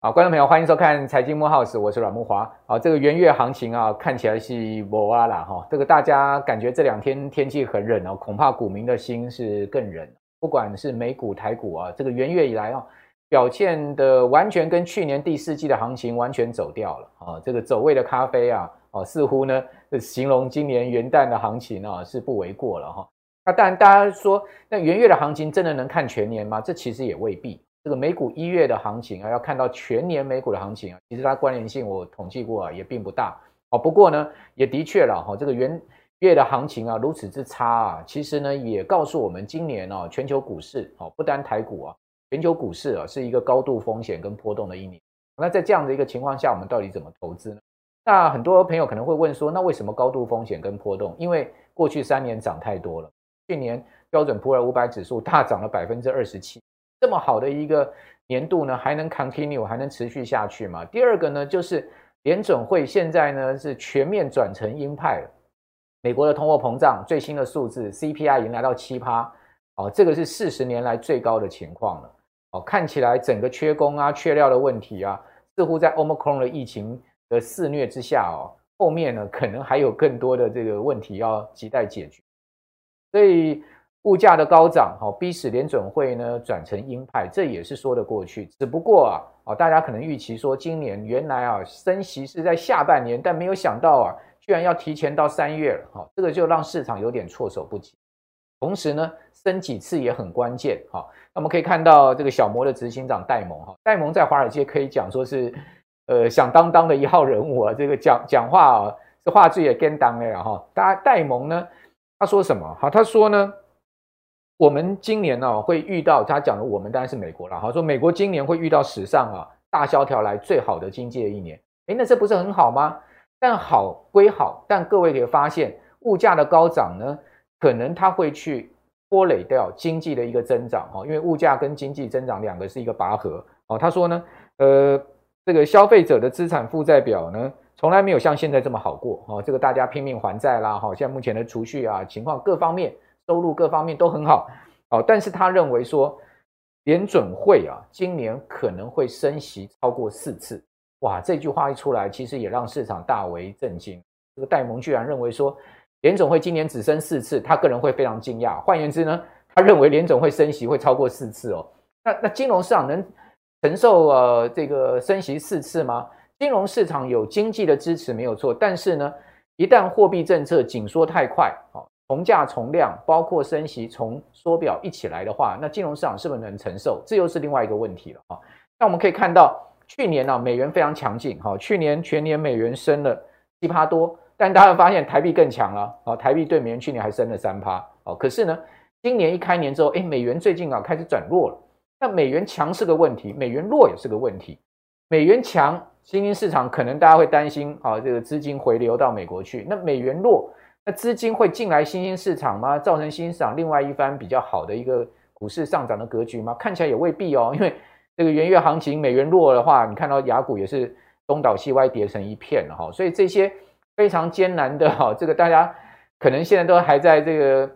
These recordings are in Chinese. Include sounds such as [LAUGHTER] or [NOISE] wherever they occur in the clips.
好，观众朋友，欢迎收看《财经慕 House》，我是阮木华。好，这个元月行情啊，看起来是无啊啦哈。这个大家感觉这两天天气很冷哦，恐怕股民的心是更冷。不管是美股、台股啊，这个元月以来啊，表现的完全跟去年第四季的行情完全走掉了啊。这个走位的咖啡啊，哦，似乎呢，这形容今年元旦的行情啊，是不为过了哈。那当然，大家说，那元月的行情真的能看全年吗？这其实也未必。这个美股一月的行情啊，要看到全年美股的行情啊，其实它关联性我统计过啊，也并不大哦。不过呢，也的确了哈，这个元月的行情啊如此之差啊，其实呢也告诉我们，今年啊全球股市哦，不单台股啊，全球股市啊是一个高度风险跟波动的一年。那在这样的一个情况下，我们到底怎么投资呢？那很多朋友可能会问说，那为什么高度风险跟波动？因为过去三年涨太多了，去年标准普尔五百指数 [LAUGHS] 大涨了百分之二十七。这么好的一个年度呢，还能 continue 还能持续下去吗？第二个呢，就是联准会现在呢是全面转成鹰派了。美国的通货膨胀最新的数字 CPI 已经来到七趴，哦，这个是四十年来最高的情况了。哦，看起来整个缺工啊、缺料的问题啊，似乎在 Omicron 的疫情的肆虐之下哦，后面呢可能还有更多的这个问题要亟待解决，所以。物价的高涨，哈，逼使联准会呢转成鹰派，这也是说得过去。只不过啊，啊，大家可能预期说，今年原来啊升息是在下半年，但没有想到啊，居然要提前到三月了，哈，这个就让市场有点措手不及。同时呢，升几次也很关键，哈。那我们可以看到这个小摩的执行长戴蒙，哈，戴蒙在华尔街可以讲说是，呃，响当当的一号人物啊，这个讲讲话啊，这话最也跟当的哈。大家戴蒙呢，他说什么？好，他说呢。我们今年呢、啊、会遇到他讲的，我们当然是美国了哈。说美国今年会遇到史上啊大萧条来最好的经济的一年，诶，那这不是很好吗？但好归好，但各位可以发现，物价的高涨呢，可能它会去拖累掉经济的一个增长哈。因为物价跟经济增长两个是一个拔河哦。他说呢，呃，这个消费者的资产负债表呢，从来没有像现在这么好过哦。这个大家拼命还债啦，哈，现在目前的储蓄啊情况各方面。收入各方面都很好，哦，但是他认为说，联准会啊，今年可能会升息超过四次，哇，这句话一出来，其实也让市场大为震惊。这个戴蒙居然认为说，联总会今年只升四次，他个人会非常惊讶。换言之呢，他认为联总会升息会超过四次哦。那那金融市场能承受呃这个升息四次吗？金融市场有经济的支持没有错，但是呢，一旦货币政策紧缩太快，哦。从价从量，包括升息、从缩表一起来的话，那金融市场是不是能承受？这又是另外一个问题了啊。那我们可以看到，去年呢，美元非常强劲，哈，去年全年美元升了七趴多，但大家发现台币更强了，啊，台币对美元去年还升了三趴，哦，可是呢，今年一开年之后，哎，美元最近啊开始转弱了。那美元强是个问题，美元弱也是个问题。美元强，新兴市场可能大家会担心啊，这个资金回流到美国去。那美元弱。那资金会进来新兴市场吗？造成新兴市场另外一番比较好的一个股市上涨的格局吗？看起来也未必哦。因为这个元月行情，美元弱的话，你看到雅股也是东倒西歪，跌成一片了哈。所以这些非常艰难的哈，这个大家可能现在都还在这个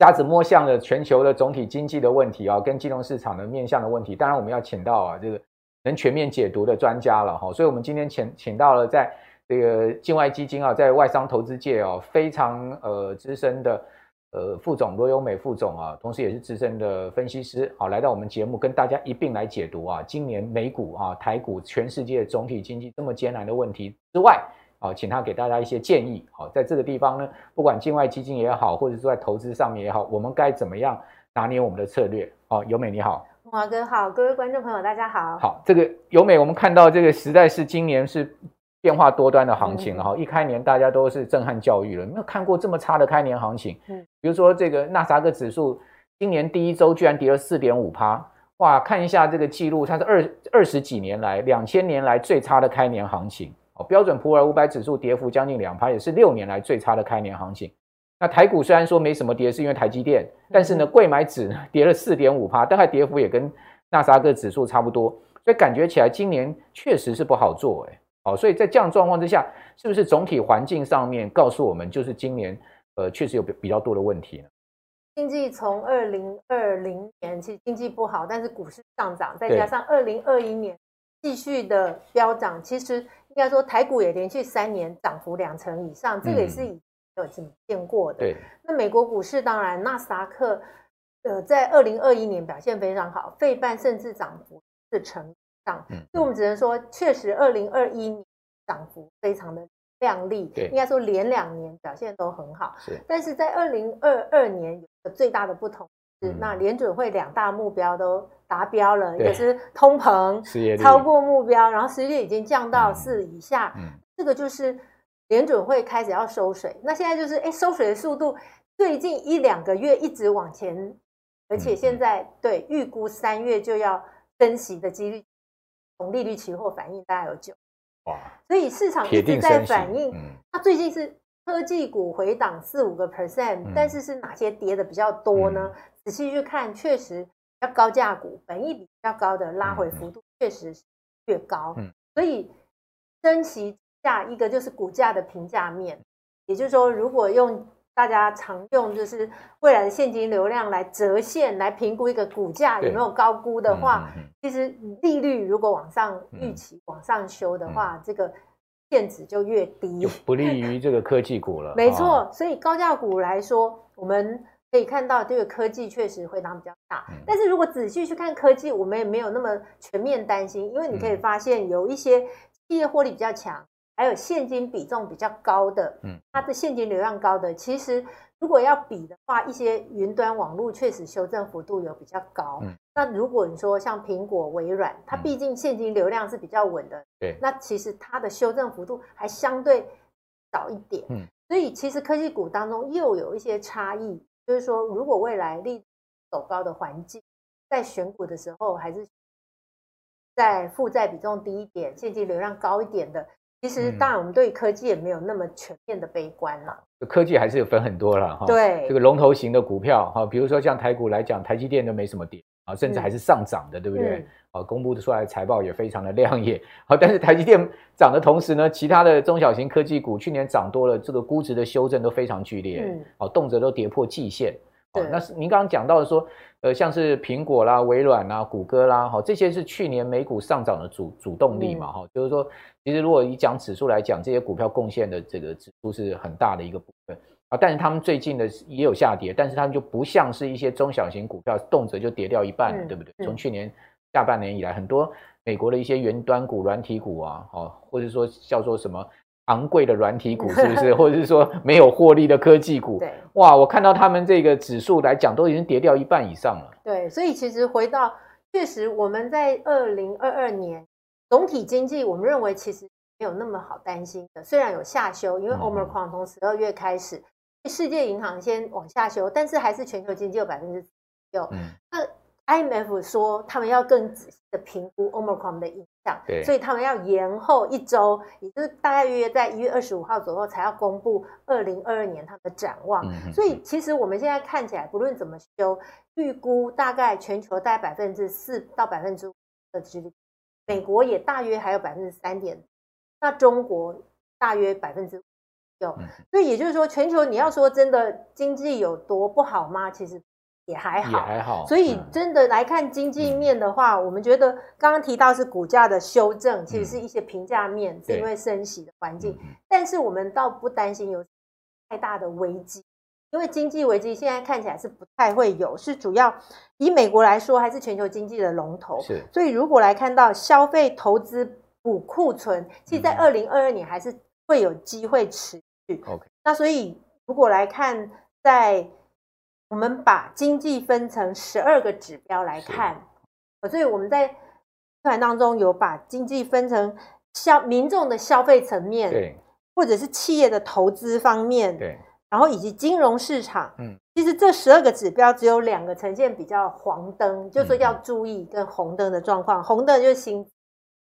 瞎子摸象的全球的总体经济的问题啊，跟金融市场的面向的问题。当然我们要请到啊这个能全面解读的专家了哈。所以我们今天请请到了在。这个境外基金啊，在外商投资界哦，非常呃资深的呃副总罗友美副总啊，同时也是资深的分析师，好，来到我们节目跟大家一并来解读啊，今年美股啊、台股、全世界总体经济这么艰难的问题之外，啊，请他给大家一些建议。好，在这个地方呢，不管境外基金也好，或者说在投资上面也好，我们该怎么样拿捏我们的策略？好，尤美你好，华哥好，各位观众朋友大家好。好，这个尤美，我们看到这个实在是今年是。变化多端的行情了哈，一开年大家都是震撼教育了，没有看过这么差的开年行情。嗯，比如说这个纳斯达克指数今年第一周居然跌了四点五趴，哇，看一下这个记录，它是二二十几年来两千年来最差的开年行情。哦，标准普尔五百指数跌幅将近两趴，也是六年来最差的开年行情。那台股虽然说没什么跌，是因为台积电，但是呢，柜买指跌了四点五趴，大概跌幅也跟纳斯达克指数差不多，所以感觉起来今年确实是不好做哎。好，所以在这样状况之下，是不是总体环境上面告诉我们，就是今年呃确实有比比较多的问题呢？经济从二零二零年其实经济不好，但是股市上涨，再加上二零二一年继续的飙涨，其实应该说台股也连续三年涨幅两成以上，这个也是有怎见过的。对，那美国股市当然纳斯达克呃在二零二一年表现非常好，费半甚至涨幅四成以上，所以我们只能说确实二零二一年涨幅非常的。亮丽，应该说连两年表现都很好。是，但是在二零二二年有个最大的不同是，那联准会两大目标都达标了，一个是通膨超过目标，然后失业率已经降到四以下，这个就是联准会开始要收水。那现在就是，哎，收水的速度最近一两个月一直往前，而且现在对预估三月就要升息的几率，从利率期货反应大概有九。所以市场一直在反映，它最近是科技股回档四五个 percent，但是是哪些跌的比较多呢？仔细去看，确实要高价股，本益比比较高的拉回幅度确实是越高。嗯所以升息下一个就是股价的评价面，也就是说，如果用。大家常用就是未来的现金流量来折现来评估一个股价有没有高估的话，其实利率如果往上预期往上修的话，这个现值就越低，就不利于这个科技股了。[LAUGHS] 没错，所以高价股来说，我们可以看到这个科技确实回档比较大。但是如果仔细去看科技，我们也没有那么全面担心，因为你可以发现有一些企业获利比较强。还有现金比重比较高的，嗯，它的现金流量高的，其实如果要比的话，一些云端网络确实修正幅度有比较高。嗯，那如果你说像苹果、微软，它毕竟现金流量是比较稳的，对，那其实它的修正幅度还相对少一点。嗯，所以其实科技股当中又有一些差异，就是说，如果未来利率走高的环境，在选股的时候，还是在负债比重低一点、现金流量高一点的。其实，当然，我们对科技也没有那么全面的悲观了。科技还是有分很多了哈。对，这个龙头型的股票哈，比如说像台股来讲，台积电都没什么跌啊，甚至还是上涨的，对不对？啊，公布的出来的财报也非常的亮眼。好，但是台积电涨的同时呢，其他的中小型科技股去年涨多了，这个估值的修正都非常剧烈，哦，动辄都跌破季线。对，那是您刚刚讲到的说，呃，像是苹果啦、微软啦、谷歌啦，哈，这些是去年美股上涨的主主动力嘛，哈，就是说，其实如果以讲指数来讲，这些股票贡献的这个指数是很大的一个部分啊，但是他们最近的也有下跌，但是他们就不像是一些中小型股票，动辄就跌掉一半了，对不对？从去年下半年以来，很多美国的一些云端股、软体股啊，哦，或者说叫做什么？昂贵的软体股是不是，[LAUGHS] 或者是说没有获利的科技股？对，哇，我看到他们这个指数来讲，都已经跌掉一半以上了。对，所以其实回到确实，我们在二零二二年总体经济，我们认为其实没有那么好担心的。虽然有下修，因为 Omicron 从十二月开始，世界银行先往下修，但是还是全球经济有百分之六。嗯，那。IMF 说，他们要更仔细的评估 Omicron 的影响，对，所以他们要延后一周，也就是大概约在一月二十五号左右才要公布二零二二年他们的展望。嗯、所以其实我们现在看起来，不论怎么修，预估大概全球大概百分之四到百分之五的 GDP，美国也大约还有百分之三点，那中国大约百分之五有，所以也就是说，全球你要说真的经济有多不好吗？其实。也还好，也还好。所以真的来看经济面的话，嗯、我们觉得刚刚提到是股价的修正，其实是一些评价面，嗯、是因为升息的环境。但是我们倒不担心有太大的危机，因为经济危机现在看起来是不太会有，是主要以美国来说，还是全球经济的龙头。是。所以如果来看到消费、投资、补库存，其实在二零二二年还是会有机会持续。OK。那所以如果来看在我们把经济分成十二个指标来看，所以我们在课堂当中有把经济分成消民众的消费层面，对，或者是企业的投资方面，对，然后以及金融市场，嗯，其实这十二个指标只有两个呈现比较黄灯，就是说要注意跟红灯的状况。红灯就是新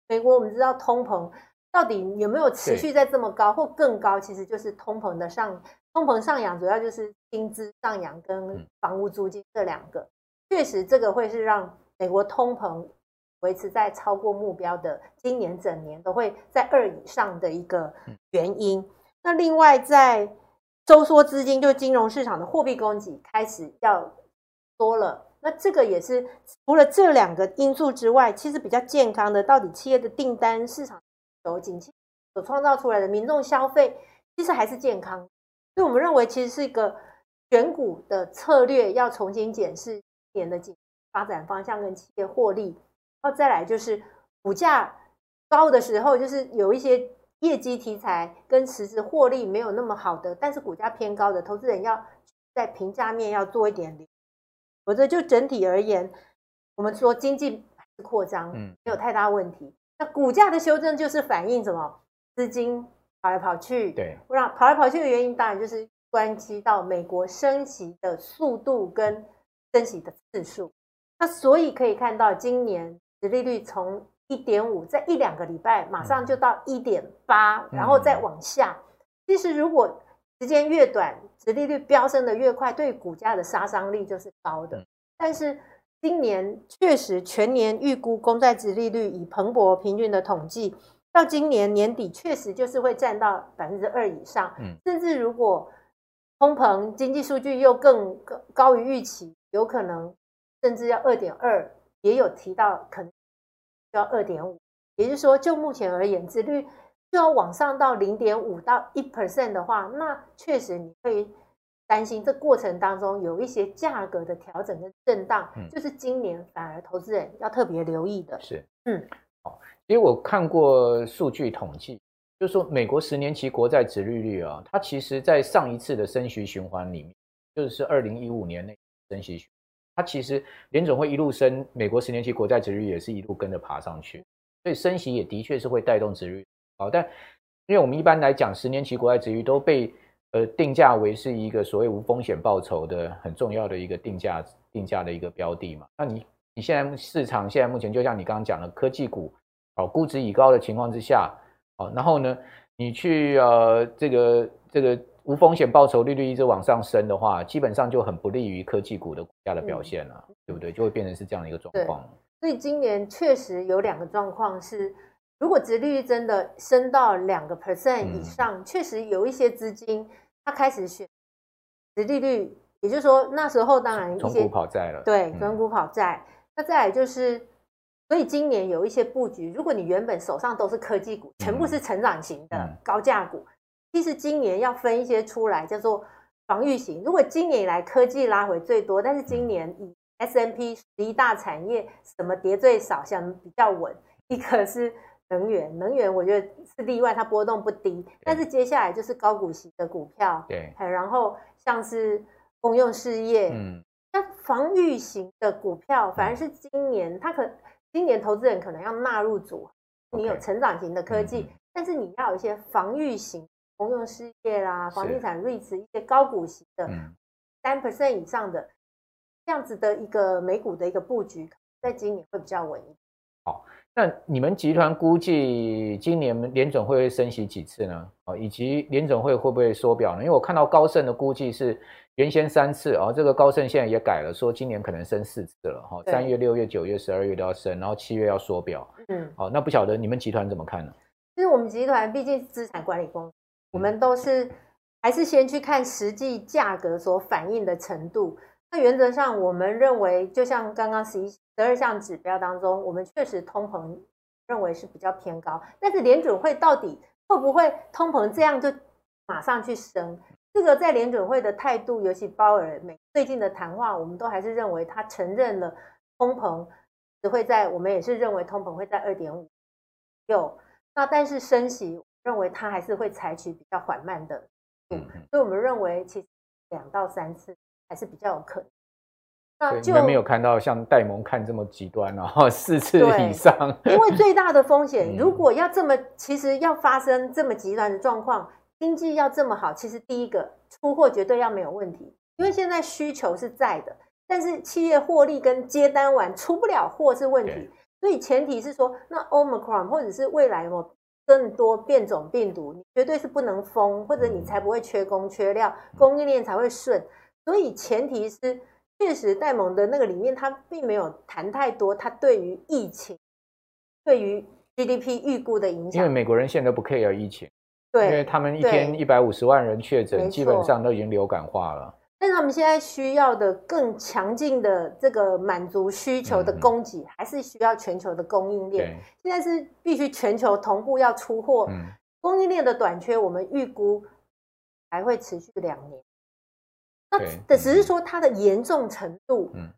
美国，我们知道通膨到底有没有持续在这么高或更高，其实就是通膨的上。通膨上扬主要就是薪资上扬跟房屋租金这两个，确实这个会是让美国通膨维持在超过目标的今年整年都会在二以上的一个原因。那另外在收缩资金，就金融市场的货币供给开始要多了。那这个也是除了这两个因素之外，其实比较健康的，到底企业的订单、市场有景气所创造出来的民众消费，其实还是健康。所以我们认为，其实是一个选股的策略要重新检视今年的景发展方向跟企业获利，然后再来就是股价高的时候，就是有一些。业绩题材跟实质获利没有那么好的，但是股价偏高的投资人要在评价面要做一点点，否则就整体而言，我们说经济还是扩张嗯，没有太大问题。那股价的修正就是反映什么？资金跑来跑去，对，不然跑来跑去的原因当然就是关系到美国升息的速度跟升息的次数。那所以可以看到，今年殖利率从一点五，在一两个礼拜，马上就到一点八，然后再往下。其实如果时间越短，殖利率飙升的越快，对股价的杀伤力就是高的。但是今年确实全年预估公债值利率以蓬勃平均的统计，到今年年底确实就是会占到百分之二以上。嗯甚至如果通膨经济数据又更高高于预期，有可能甚至要二点二，也有提到可能。要二点五，也就是说，就目前而言，殖率就要往上到零点五到一 percent 的话，那确实你会担心这过程当中有一些价格的调整跟震荡，嗯、就是今年反而投资人要特别留意的。是，嗯，好，因为我看过数据统计，就是说美国十年期国债殖利率啊，它其实在上一次的升息循环里面，就是二零一五年那升息循环。它其实联总会一路升，美国十年期国债殖利率也是一路跟着爬上去，所以升息也的确是会带动殖率好。但因为我们一般来讲，十年期国债殖利率都被呃定价为是一个所谓无风险报酬的很重要的一个定价定价的一个标的嘛。那你你现在市场现在目前就像你刚刚讲的科技股哦，估值已高的情况之下哦，然后呢，你去呃这个这个。无风险报酬利率一直往上升的话，基本上就很不利于科技股的股价的表现了，嗯、对不对？就会变成是这样的一个状况。所以今年确实有两个状况是，如果殖利率真的升到两个 percent 以上，嗯、确实有一些资金它开始选殖利率，也就是说那时候当然一些股跑债了，对，存股跑债。嗯、那再来就是，所以今年有一些布局，如果你原本手上都是科技股，全部是成长型的、嗯、高价股。其实今年要分一些出来，叫做防御型。如果今年以来科技拉回最多，但是今年以 S M P 十一大产业什么跌最少，像比较稳，一个是能源，能源我觉得是例外，它波动不低。但是接下来就是高股息的股票，对，然后像是公用事业，嗯，那防御型的股票反而是今年它可今年投资人可能要纳入组合。你有成长型的科技，但是你要有一些防御型。公用事业啦，房地产、REITs 一些高股息的，三 percent 以上的这样子的一个美股的一个布局，在今年会比较稳一点。好，那你们集团估计今年联总会升息几次呢？哦，以及联总会会不会缩表呢？因为我看到高盛的估计是原先三次哦，这个高盛现在也改了，说今年可能升四次了哈，三月、六月、九月、十二月都要升，然后七月要缩表。嗯，好，那不晓得你们集团怎么看呢？其实我们集团毕竟是资产管理公司。我们都是还是先去看实际价格所反映的程度。那原则上，我们认为，就像刚刚十一十二项指标当中，我们确实通膨认为是比较偏高。但是联准会到底会不会通膨这样就马上去升？这个在联准会的态度，尤其鲍尔每最近的谈话，我们都还是认为他承认了通膨只会在，我们也是认为通膨会在二点五有。那但是升息。认为他还是会采取比较缓慢的，嗯，所以我们认为其实两到三次还是比较有可能。那就没有看到像戴蒙看这么极端哦，[LAUGHS] 四次以上。因为最大的风险，如果要这么，其实要发生这么极端的状况，经济要这么好，其实第一个出货绝对要没有问题，因为现在需求是在的，但是企业获利跟接单完出不了货是问题，所以前提是说，那 Omicron 或者是未来有。更多变种病毒，你绝对是不能封，或者你才不会缺工缺料，供应链才会顺。所以前提是，确实戴蒙的那个里面，他并没有谈太多，他对于疫情、对于 GDP 预估的影响。因为美国人现在都不 care 疫情，对，因为他们一天一百五十万人确诊，基本上都已经流感化了。但是他们现在需要的更强劲的这个满足需求的供给，嗯、还是需要全球的供应链。现在是必须全球同步要出货，嗯、供应链的短缺，我们预估还会持续两年。那只是说它的严重程度，嗯，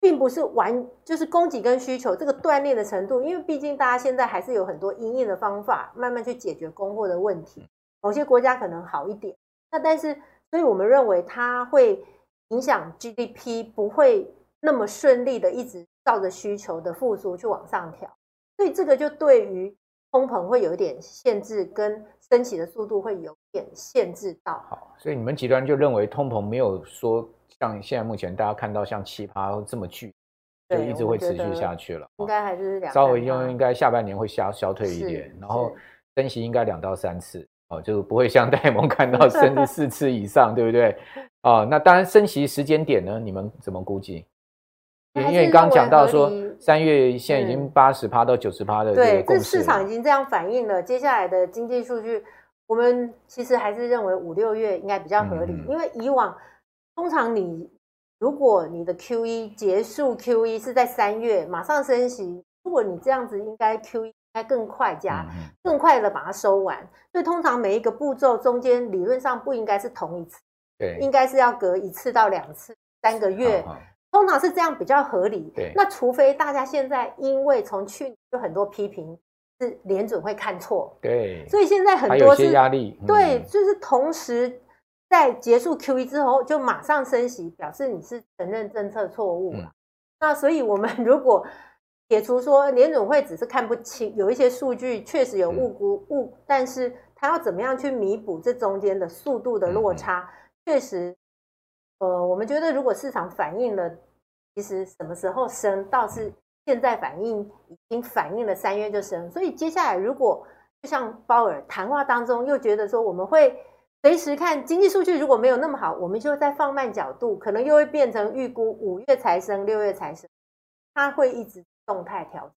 并不是完就是供给跟需求这个断裂的程度，因为毕竟大家现在还是有很多因应的方法，慢慢去解决供货的问题。某些国家可能好一点，那但是。所以我们认为它会影响 GDP，不会那么顺利的一直照着需求的复苏去往上调。所以这个就对于通膨会有一点限制，跟升息的速度会有点限制到。好，所以你们极端就认为通膨没有说像现在目前大家看到像奇葩这么巨，就一直会持续下去了。应该还是两稍微应该下半年会消消退一点，然后升息应该两到三次。哦，就不会像戴蒙看到 [LAUGHS] 升至四次以上，对不对？哦，那当然升息时间点呢？你们怎么估计？因为刚刚讲到说，三月现在已经八十趴到九十趴的这个对，这市场已经这样反映了。接下来的经济数据，我们其实还是认为五六月应该比较合理，嗯、因为以往通常你如果你的 QE 结束，QE 是在三月马上升息，如果你这样子，应该 QE。应该更快加，更快的把它收完。所以通常每一个步骤中间理论上不应该是同一次，对，应该是要隔一次到两次，三个月，好好通常是这样比较合理。对，那除非大家现在因为从去年就很多批评是联准会看错，对，所以现在很多是压力，嗯、对，就是同时在结束 QE 之后就马上升息，表示你是承认政策错误了。嗯、那所以我们如果解除说联准会只是看不清，有一些数据确实有误估误，但是他要怎么样去弥补这中间的速度的落差？确实，呃，我们觉得如果市场反映了，其实什么时候升，倒是现在反应已经反映了三月就升，所以接下来如果就像鲍尔谈话当中又觉得说我们会随时看经济数据，如果没有那么好，我们就再放慢角度，可能又会变成预估五月才升，六月才升，他会一直。动态调整。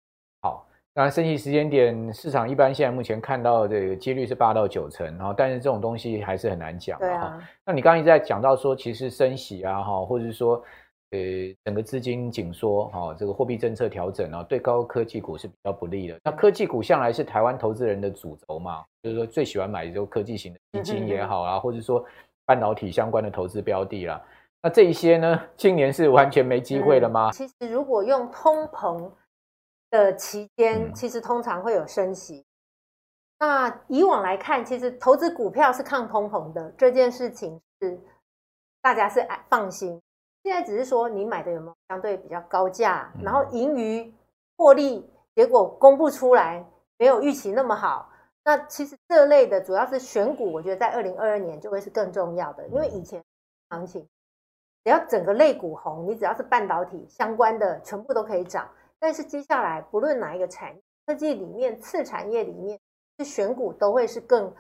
好，当然升息时间点，市场一般现在目前看到的这个几率是八到九成，然后但是这种东西还是很难讲。的哈。那你刚刚一直在讲到说，其实升息啊，哈，或者是说，呃，整个资金紧缩，哈，这个货币政策调整啊，对高科技股是比较不利的。那科技股向来是台湾投资人的主轴嘛，就是说最喜欢买的就科技型的基金也好啊，或者说半导体相关的投资标的啦。那这一些呢，今年是完全没机会了吗？嗯，其实如果用通膨的期间，其实通常会有升息。嗯。那以往来看，其实投资股票是抗通膨的这件事情是大家是放心。现在只是说你买的有没有相对比较高价，然后盈余获利结果公布出来没有预期那么好。那其实这类的主要是选股，我觉得在二零二二年就会是更重要的，因为以前行情。只要整个类股红，你只要是半导体相关的，全部都可以涨。但是接下来，不论哪一个产业，科技里面、次产业里面，是选股都会是更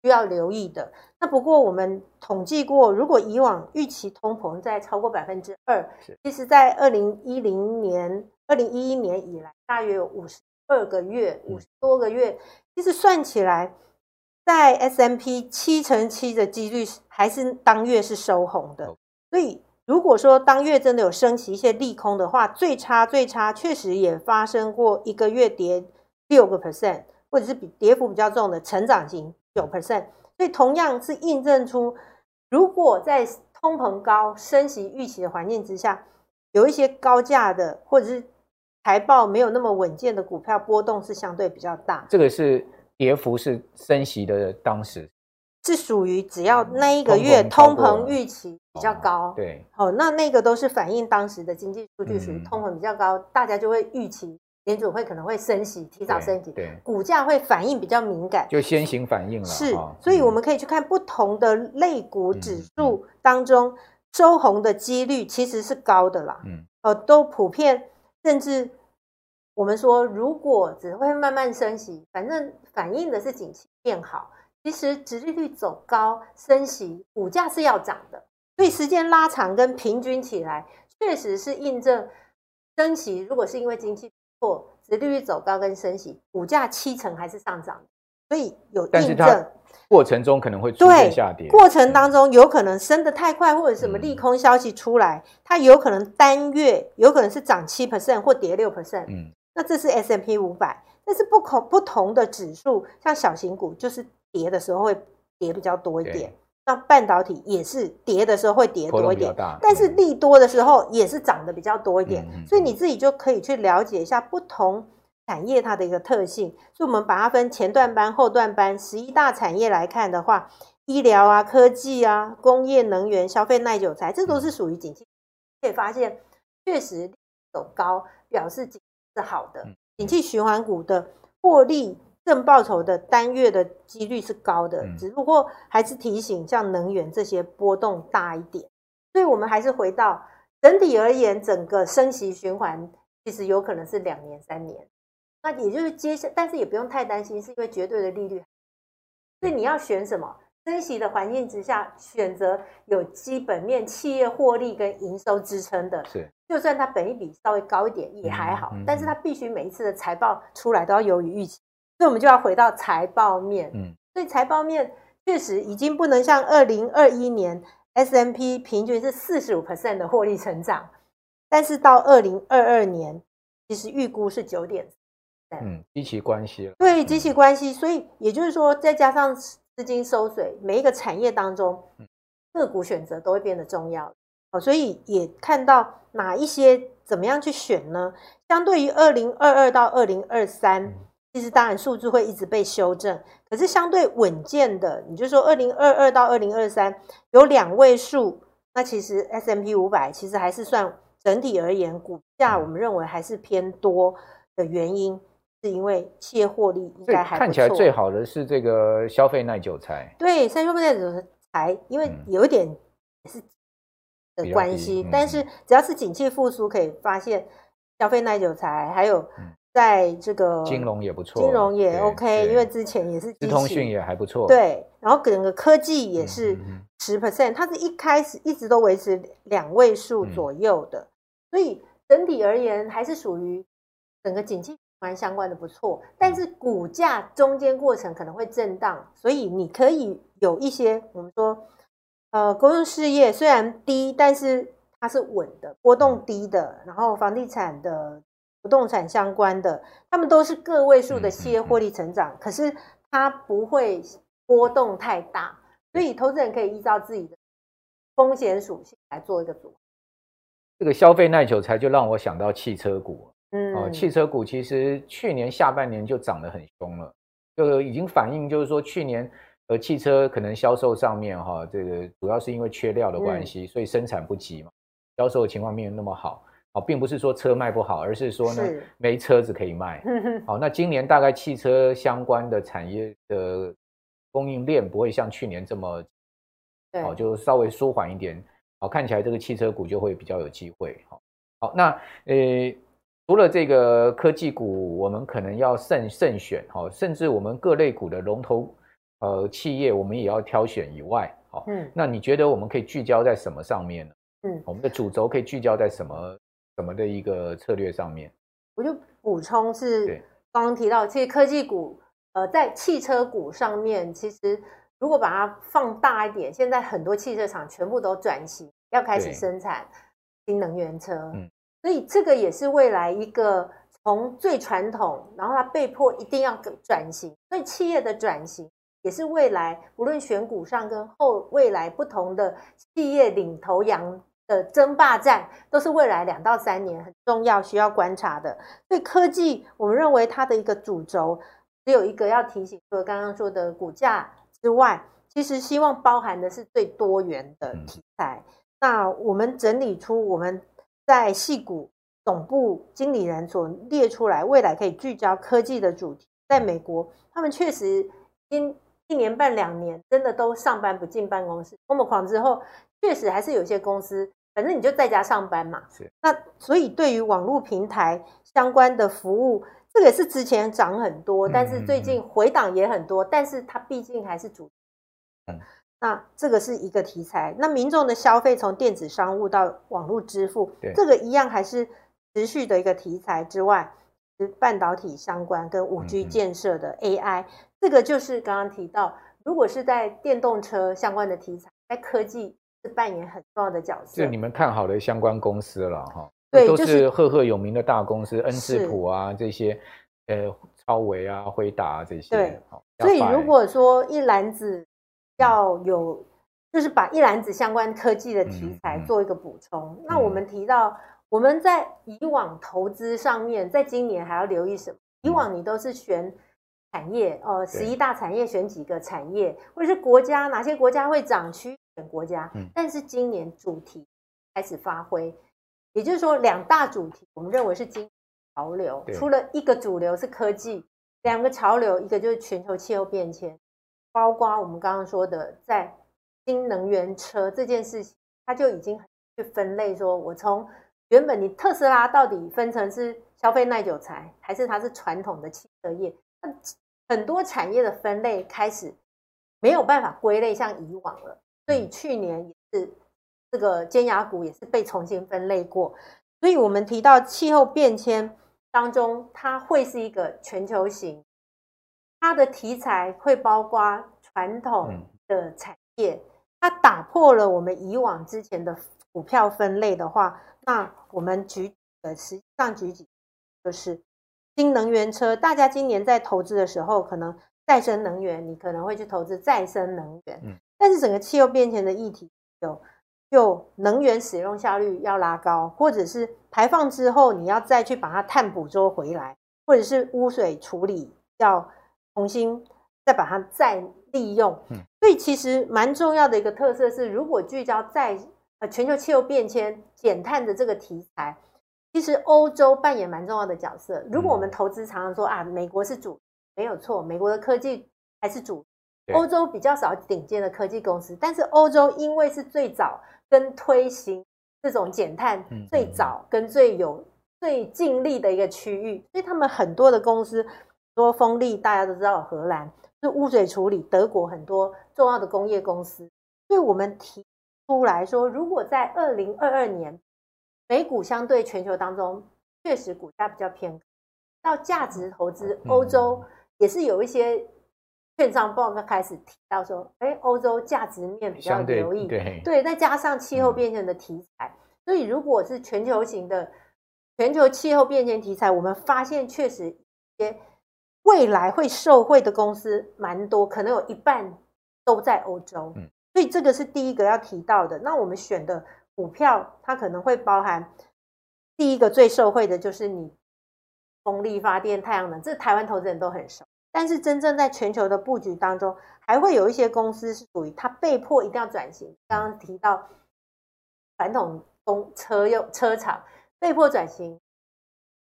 需要留意的。那不过我们统计过，如果以往预期通膨在超过百分之二，其实在二零一零年、二零一一年以来，大约有五十二个月、五十多个月，其实算起来，在 S M P 七成七的几率还是当月是收红的，所以。如果说当月真的有升起一些利空的话，最差最差确实也发生过一个月跌六个 percent，或者是比跌幅比较重的成长型九 percent。所以同样是印证出，如果在通膨高、升息预期的环境之下，有一些高价的或者是财报没有那么稳健的股票，波动是相对比较大。这个是跌幅是升息的当时。是属于只要那一个月通膨预期比较高，对，哦，那那个都是反映当时的经济数据属于通膨比较高，大家就会预期联准会可能会升息，提早升息，对，股价会反应比较敏感，就先行反应了。是，所以我们可以去看不同的类股指数当中收红的几率其实是高的啦，嗯，呃，都普遍，甚至我们说如果只会慢慢升息，反正反映的是景气变好。其实，殖利率走高，升息，股价是要涨的。所以，时间拉长跟平均起来，确实是印证升息。如果是因为经济不错，殖利率走高跟升息，股价七成还是上涨。所以有印证，过程中可能会出现下跌。过程当中有可能升得太快，或者什么利空消息出来，嗯、它有可能单月有可能是涨七 percent 或跌六 percent。嗯，那这是 S M P 五百，但是不可不同的指数，像小型股就是跌的时候会跌比较多一点。那半导体也是跌的时候会跌多一点，但是利多的时候也是涨得比较多一点，嗯、所以你自己就可以去了解一下不同产业它的一个特性。所以我们把它分前段班、后段班，十一大产业来看的话，医疗啊、科技啊、工业、能源、消费、耐久材，这都是属于景气。可以发现，确实走高表示景气是好的，景气循环股的获利。正报酬的单月的几率是高的，只不过还是提醒，像能源这些波动大一点。所以，我们还是回到整体而言，整个升息循环其实有可能是两年、三年。那也就是接下，但是也不用太担心，是因为绝对的利率。所以你要选什么？升息的环境之下，选择有基本面、企业获利跟营收支撑的。是，就算它本益比稍微高一点也还好，但是它必须每一次的财报出来都要优于预期。所以我们就要回到财报面，嗯，所以财报面确实已经不能像二零二一年 S M P 平均是四十五 percent 的获利成长，但是到二零二二年，其实预估是九点三，嗯，基期关系了，对，基期关系，所以也就是说，再加上资金收水，每一个产业当中，个股选择都会变得重要，好，所以也看到哪一些怎么样去选呢？相对于二零二二到二零二三。其实当然数字会一直被修正，可是相对稳健的，你就说二零二二到二零二三有两位数，那其实 S M P 五百其实还是算整体而言股价，我们认为还是偏多的原因，是因为企业获利应该还看起来最好的是这个消费耐久财，对，消费耐久财，因为有一点也是的关系，嗯、但是只要是景气复苏，可以发现消费耐久财还有。在这个金融也不错，金融也 OK，因为之前也是资通讯也还不错，对，然后整个科技也是十 percent，它是一开始一直都维持两位数左右的，嗯、所以整体而言还是属于整个景气蛮相关的不错，但是股价中间过程可能会震荡，所以你可以有一些我们说，呃，公用事业虽然低，但是它是稳的，波动低的，然后房地产的。不动产相关的，他们都是个位数的企业获利成长，可是它不会波动太大，所以投资人可以依照自己的风险属性来做一个组合。这个消费耐久才就让我想到汽车股，嗯，哦，汽车股其实去年下半年就涨得很凶了，就已经反映就是说去年呃汽车可能销售上面哈，这个主要是因为缺料的关系，嗯、所以生产不及嘛，销售的情况没有那么好。哦，并不是说车卖不好，而是说呢，是没车子可以卖。好，那今年大概汽车相关的产业的供应链不会像去年这么，好，就稍微舒缓一点。好，看起来这个汽车股就会比较有机会。好，好，那呃，除了这个科技股，我们可能要慎慎选。好，甚至我们各类股的龙头呃企业，我们也要挑选以外。好，嗯，那你觉得我们可以聚焦在什么上面呢？嗯，我们的主轴可以聚焦在什么？什么的一个策略上面，我就补充是刚刚提到，其实科技股，呃，在汽车股上面，其实如果把它放大一点，现在很多汽车厂全部都转型，要开始生产新能源车，嗯，所以这个也是未来一个从最传统，然后它被迫一定要转型，所以企业的转型也是未来无论选股上跟后未来不同的企业领头羊。的争霸战都是未来两到三年很重要需要观察的。所以科技，我们认为它的一个主轴只有一个要提醒，除了刚刚说的股价之外，其实希望包含的是最多元的题材。那我们整理出我们在戏股总部经理人所列出来未来可以聚焦科技的主题，在美国，他们确实因一年半两年真的都上班不进办公室，欧盟狂之后，确实还是有些公司。反正你就在家上班嘛，是。那所以对于网络平台相关的服务，这个也是之前涨很多，但是最近回档也很多，但是它毕竟还是主。嗯。那这个是一个题材。那民众的消费从电子商务到网络支付，这个一样还是持续的一个题材之外，是半导体相关跟五 G 建设的 AI，这个就是刚刚提到如果是在电动车相关的题材，在科技是扮演很重要的角色。是你们看好的相关公司了哈？对，都是赫赫有名的大公司，恩智浦啊这些，呃，超微啊、辉达啊这些。对，所以如果说一篮子要有，就是把一篮子相关科技的题材做一个补充，嗯嗯、那我们提到我们在以往投资上面，在今年还要留意什么？以往你都是选。产业哦，十一大产业选几个产业，或者是国家哪些国家会涨区选国家。嗯，但是今年主题开始发挥，也就是说两大主题，我们认为是今潮流。除了一个主流是科技，两个潮流，一个就是全球气候变迁，包括我们刚刚说的在新能源车这件事情，它就已经去分类说，我从原本你特斯拉到底分成是消费耐久材，还是它是传统的汽车业？很多产业的分类开始没有办法归类像以往了，所以去年也是这个尖牙股也是被重新分类过。所以我们提到气候变迁当中，它会是一个全球型，它的题材会包括传统的产业，它打破了我们以往之前的股票分类的话，那我们举呃实际上举几就是。新能源车，大家今年在投资的时候，可能再生能源，你可能会去投资再生能源。嗯，但是整个气候变迁的议题有，就能源使用效率要拉高，或者是排放之后你要再去把它碳捕捉回来，或者是污水处理要重新再把它再利用。嗯，所以其实蛮重要的一个特色是，如果聚焦在呃全球气候变迁减碳的这个题材。其实欧洲扮演蛮重要的角色。如果我们投资常常说啊，美国是主，没有错，美国的科技还是主。欧洲比较少顶尖的科技公司，但是欧洲因为是最早跟推行这种减碳最早跟最有最尽力的一个区域，所以他们很多的公司，多风力大家都知道，荷兰是污水处理，德国很多重要的工业公司。所以我们提出来说，如果在二零二二年。美股相对全球当中，确实股价比较偏高。到价值投资，欧洲也是有一些券商报告开始提到说，哎，欧洲价值面比较留意。对，对，再加上气候变迁的题材，所以如果是全球型的全球气候变迁题材，我们发现确实一些未来会受惠的公司蛮多，可能有一半都在欧洲。嗯所以这个是第一个要提到的。那我们选的。股票它可能会包含第一个最受惠的就是你风力发电、太阳能，这台湾投资人都很熟。但是真正在全球的布局当中，还会有一些公司是属于它被迫一定要转型。刚刚提到传统工车用车厂被迫转型，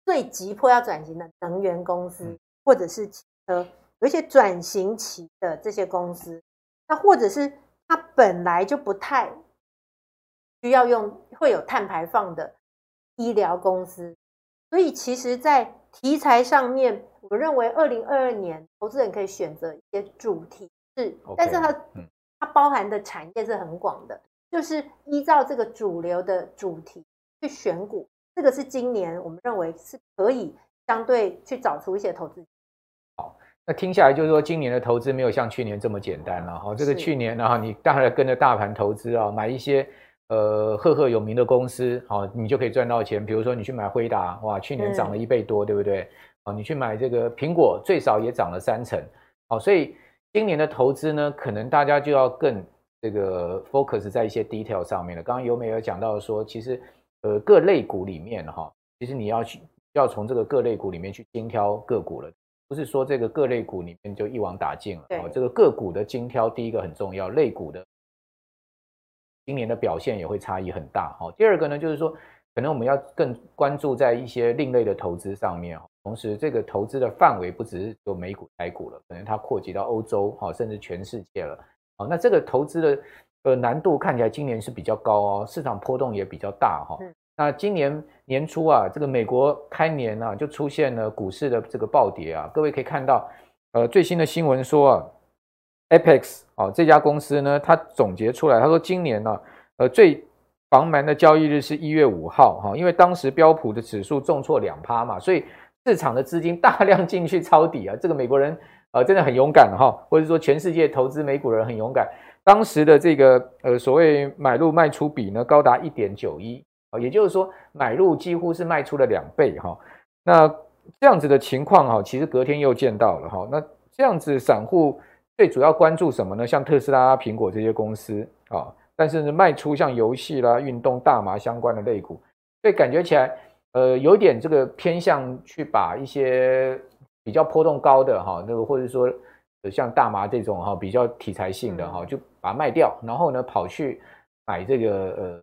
最急迫要转型的能源公司，或者是汽车，有一些转型期的这些公司，那或者是它本来就不太。需要用会有碳排放的医疗公司，所以其实，在题材上面，我认为二零二二年投资人可以选择一些主题是，但是它它包含的产业是很广的，就是依照这个主流的主题去选股，这个是今年我们认为是可以相对去找出一些投资。好，那听下来就是说，今年的投资没有像去年这么简单了哈。这个去年呢，你当然跟着大盘投资啊，买一些。呃，赫赫有名的公司，好，你就可以赚到钱。比如说，你去买辉达，哇，去年涨了一倍多，对不对？好，你去买这个苹果，最少也涨了三成。好，所以今年的投资呢，可能大家就要更这个 focus 在一些 detail 上面了。刚刚尤美有讲到说，其实呃各类股里面哈，其实你要去要从这个各类股里面去精挑个股了，不是说这个各类股里面就一网打尽了。哦，这个个股的精挑，第一个很重要，类股的。今年的表现也会差异很大。哈，第二个呢，就是说，可能我们要更关注在一些另类的投资上面。同时，这个投资的范围不只是有美股、台股了，可能它扩及到欧洲，哈，甚至全世界了。好，那这个投资的呃难度看起来今年是比较高哦，市场波动也比较大哈。那今年年初啊，这个美国开年啊，就出现了股市的这个暴跌啊。各位可以看到，呃，最新的新闻说啊。Apex 啊，这家公司呢，它总结出来，他说今年呢、呃，最繁忙的交易日是一月五号，哈，因为当时标普的指数重挫两趴嘛，所以市场的资金大量进去抄底啊，这个美国人呃，真的很勇敢哈，或者说全世界投资美股的人很勇敢。当时的这个呃所谓买入卖出比呢，高达一点九一啊，也就是说买入几乎是卖出了两倍哈。那这样子的情况哈，其实隔天又见到了哈。那这样子散户最主要关注什么呢？像特斯拉、苹果这些公司啊，但是呢卖出像游戏啦、运动、大麻相关的类股，所以感觉起来呃有点这个偏向去把一些比较波动高的哈，那个或者说像大麻这种哈比较题材性的哈就。把它卖掉，然后呢，跑去买这个呃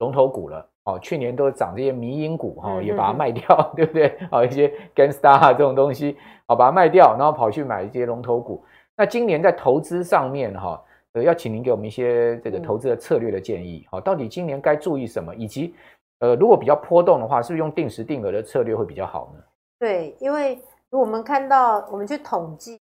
龙头股了。哦，去年都涨这些迷因股哈、哦，也把它卖掉，嗯、[LAUGHS] 对不对？哦，一些 GameStar 这种东西，好、哦、把它卖掉，然后跑去买一些龙头股。那今年在投资上面哈、哦，呃，要请您给我们一些这个投资的策略的建议。哈、嗯哦，到底今年该注意什么？以及呃，如果比较波动的话，是不是用定时定额的策略会比较好呢？对，因为我们看到，我们去统计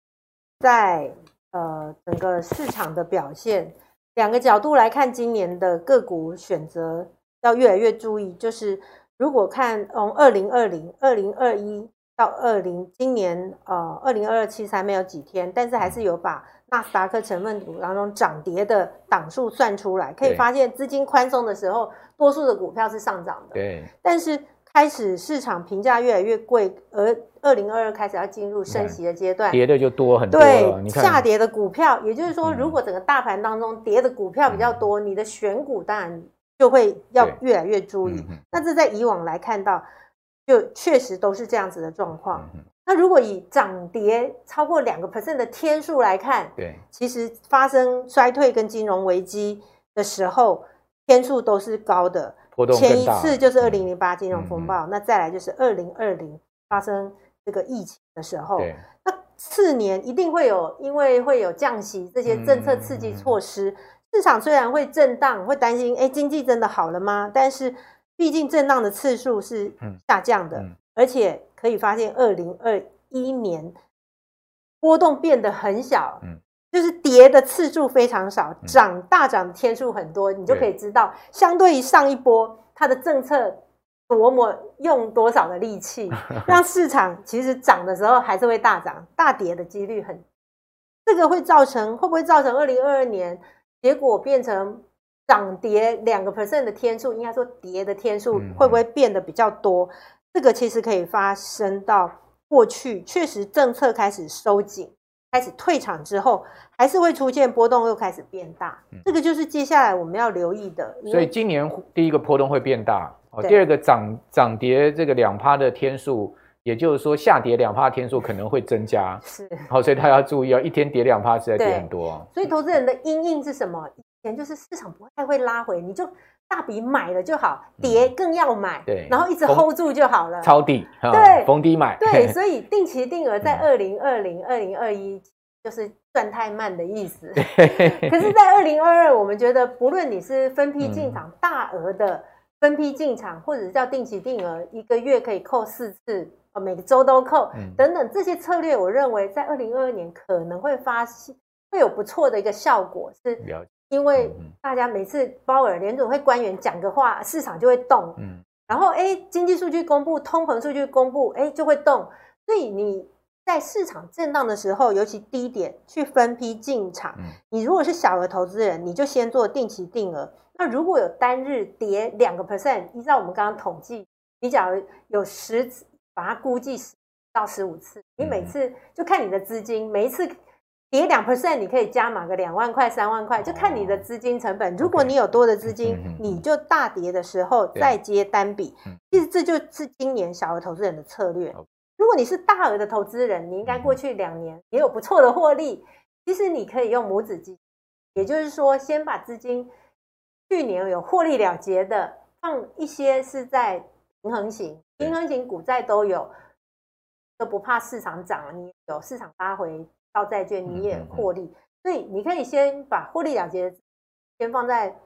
在。呃，整个市场的表现，两个角度来看，今年的个股选择要越来越注意。就是如果看从二零二零、二零二一到二零，今年呃二零二二其实还没有几天，但是还是有把纳斯达克成分股当中涨跌的档数算出来，可以发现资金宽松的时候，多数的股票是上涨的。对，但是。开始市场评价越来越贵，而二零二二开始要进入升息的阶段，跌的就多很多。对，下跌的股票，也就是说，如果整个大盘当中跌的股票比较多，嗯、你的选股当然就会要越来越注意。嗯、那这在以往来看到，就确实都是这样子的状况。嗯、那如果以涨跌超过两个 percent 的天数来看，对，其实发生衰退跟金融危机的时候，天数都是高的。前一次就是二零零八金融风暴，嗯、那再来就是二零二零发生这个疫情的时候，对那次年一定会有，因为会有降息这些政策刺激措施，嗯、市场虽然会震荡，会担心，哎，经济真的好了吗？但是毕竟震荡的次数是下降的，嗯嗯、而且可以发现二零二一年波动变得很小。嗯就是跌的次数非常少，涨大涨的天数很多，你就可以知道，相对于上一波，它的政策多么用多少的力气，[LAUGHS] 让市场其实涨的时候还是会大涨，大跌的几率很。这个会造成会不会造成二零二二年结果变成涨跌两个 percent 的天数，应该说跌的天数会不会变得比较多？这个其实可以发生到过去，确实政策开始收紧。开始退场之后，还是会出现波动，又开始变大。嗯、这个就是接下来我们要留意的。所以今年第一个波动会变大，哦，第二个涨涨跌这个两趴的天数，也就是说下跌两趴的天数可能会增加。是，好，所以他要注意啊，一天跌两趴，实在跌很多。所以投资人的阴应是什么？以前就是市场不太会拉回，你就。大笔买了就好，跌更要买，嗯、对，然后一直 hold 住就好了。抄底，对，逢低买，对，所 [LAUGHS] 以定期定额在二零二零、二零二一就是赚太慢的意思。[LAUGHS] 可是，在二零二二，我们觉得不论你是分批进场、嗯、大额的分批进场，或者是叫定期定额，一个月可以扣四次，每个周都扣，嗯、等等这些策略，我认为在二零二二年可能会发现会有不错的一个效果是。因为大家每次鲍尔联总会官员讲个话，市场就会动。嗯，然后哎，经济数据公布，通膨数据公布，哎，就会动。所以你在市场震荡的时候，尤其低点去分批进场。嗯，你如果是小额投资人，你就先做定期定额。那如果有单日跌两个 percent，依照我们刚刚统计，你假如有十次，把它估计十到十五次，你每次就看你的资金，每一次。跌两 percent，你可以加码个两万块、三万块，就看你的资金成本。如果你有多的资金，你就大跌的时候再接单笔。其实这就是今年小额投资人的策略。如果你是大额的投资人，你应该过去两年也有不错的获利。其实你可以用母子基金，也就是说，先把资金去年有获利了结的，放一些是在平衡型、平衡型股债都有，都不怕市场涨，你有市场拉回。到债券你也获利，所以你可以先把获利了结先放在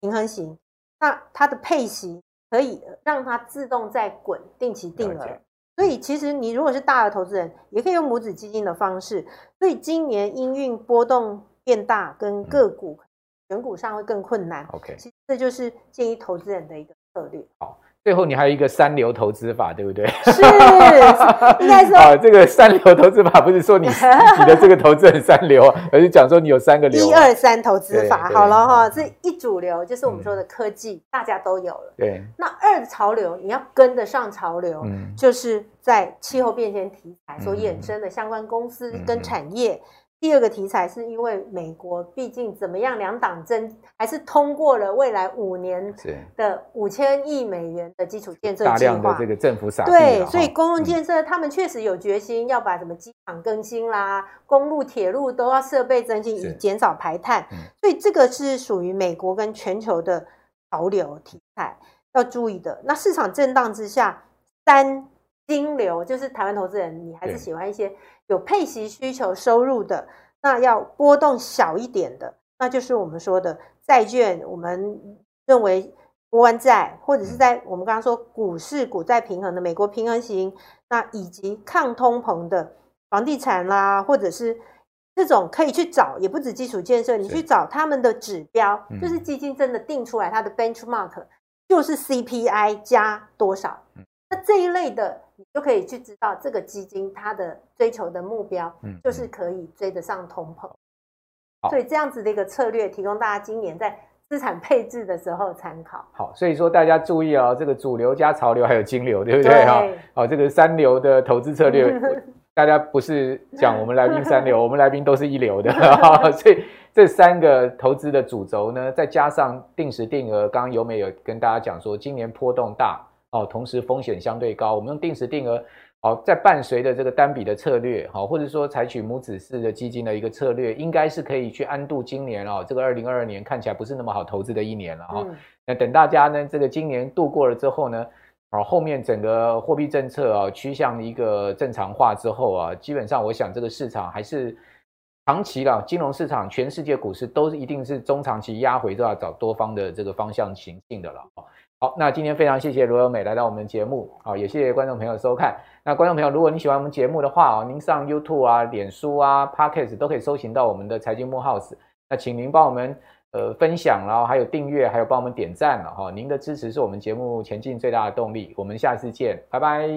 平衡型，那它的配息可以让它自动再滚定期定额。所以其实你如果是大的投资人，也可以用母子基金的方式。所以今年因运波动变大，跟个股选股上会更困难。OK，其实这就是建议投资人的一个策略。好。最后你还有一个三流投资法，对不对？是，[LAUGHS] 应该说啊，这个三流投资法不是说你 [LAUGHS] 你的这个投资很三流，而是讲说你有三个流。一二三投资法，好了哈，这一主流就是我们说的科技，嗯、大家都有了。对。那二潮流，你要跟得上潮流，嗯、就是在气候变迁题材所衍生的相关公司跟产业。第二个题材是因为美国毕竟怎么样，两党争还是通过了未来五年的五千亿美元的基础建设计划，大量的这个政府撒。对，所以公共建设他们确实有决心要把什么机场更新啦，公路、铁路都要设备增进，以减少排碳。所以这个是属于美国跟全球的潮流题材要注意的。那市场震荡之下，三金流就是台湾投资人，你还是喜欢一些。有配息需求收入的，那要波动小一点的，那就是我们说的债券。我们认为国安债，或者是在我们刚刚说股市股债平衡的美国平衡型，那以及抗通膨的房地产啦，或者是这种可以去找，也不止基础建设，你去找他们的指标，就是基金真的定出来它的 benchmark 就是 CPI 加多少，那这一类的。你就可以去知道这个基金它的追求的目标，就是可以追得上通膨。所以这样子的一个策略，提供大家今年在资产配置的时候参考。好，所以说大家注意哦，这个主流加潮流还有金流，对不对哈？好，这个三流的投资策略，[LAUGHS] 大家不是讲我们来宾三流，[LAUGHS] 我们来宾都是一流的。[LAUGHS] 所以这三个投资的主轴呢，再加上定时定额，刚刚尤美有跟大家讲说，今年波动大。哦，同时风险相对高，我们用定时定额，好，在伴随着这个单笔的策略，好，或者说采取母子式的基金的一个策略，应该是可以去安度今年哦，这个二零二二年看起来不是那么好投资的一年了哈。那等大家呢，这个今年度过了之后呢，好，后面整个货币政策啊趋向一个正常化之后啊，基本上我想这个市场还是长期了，金融市场全世界股市都是一定是中长期压回都要找多方的这个方向行进的了。好，那今天非常谢谢罗友美来到我们节目，好，也谢谢观众朋友收看。那观众朋友，如果你喜欢我们节目的话哦，您上 YouTube 啊、脸书啊、Podcast 都可以搜寻到我们的财经幕 House。那请您帮我们呃分享，然后还有订阅，还有帮我们点赞了哈。您的支持是我们节目前进最大的动力。我们下次见，拜拜。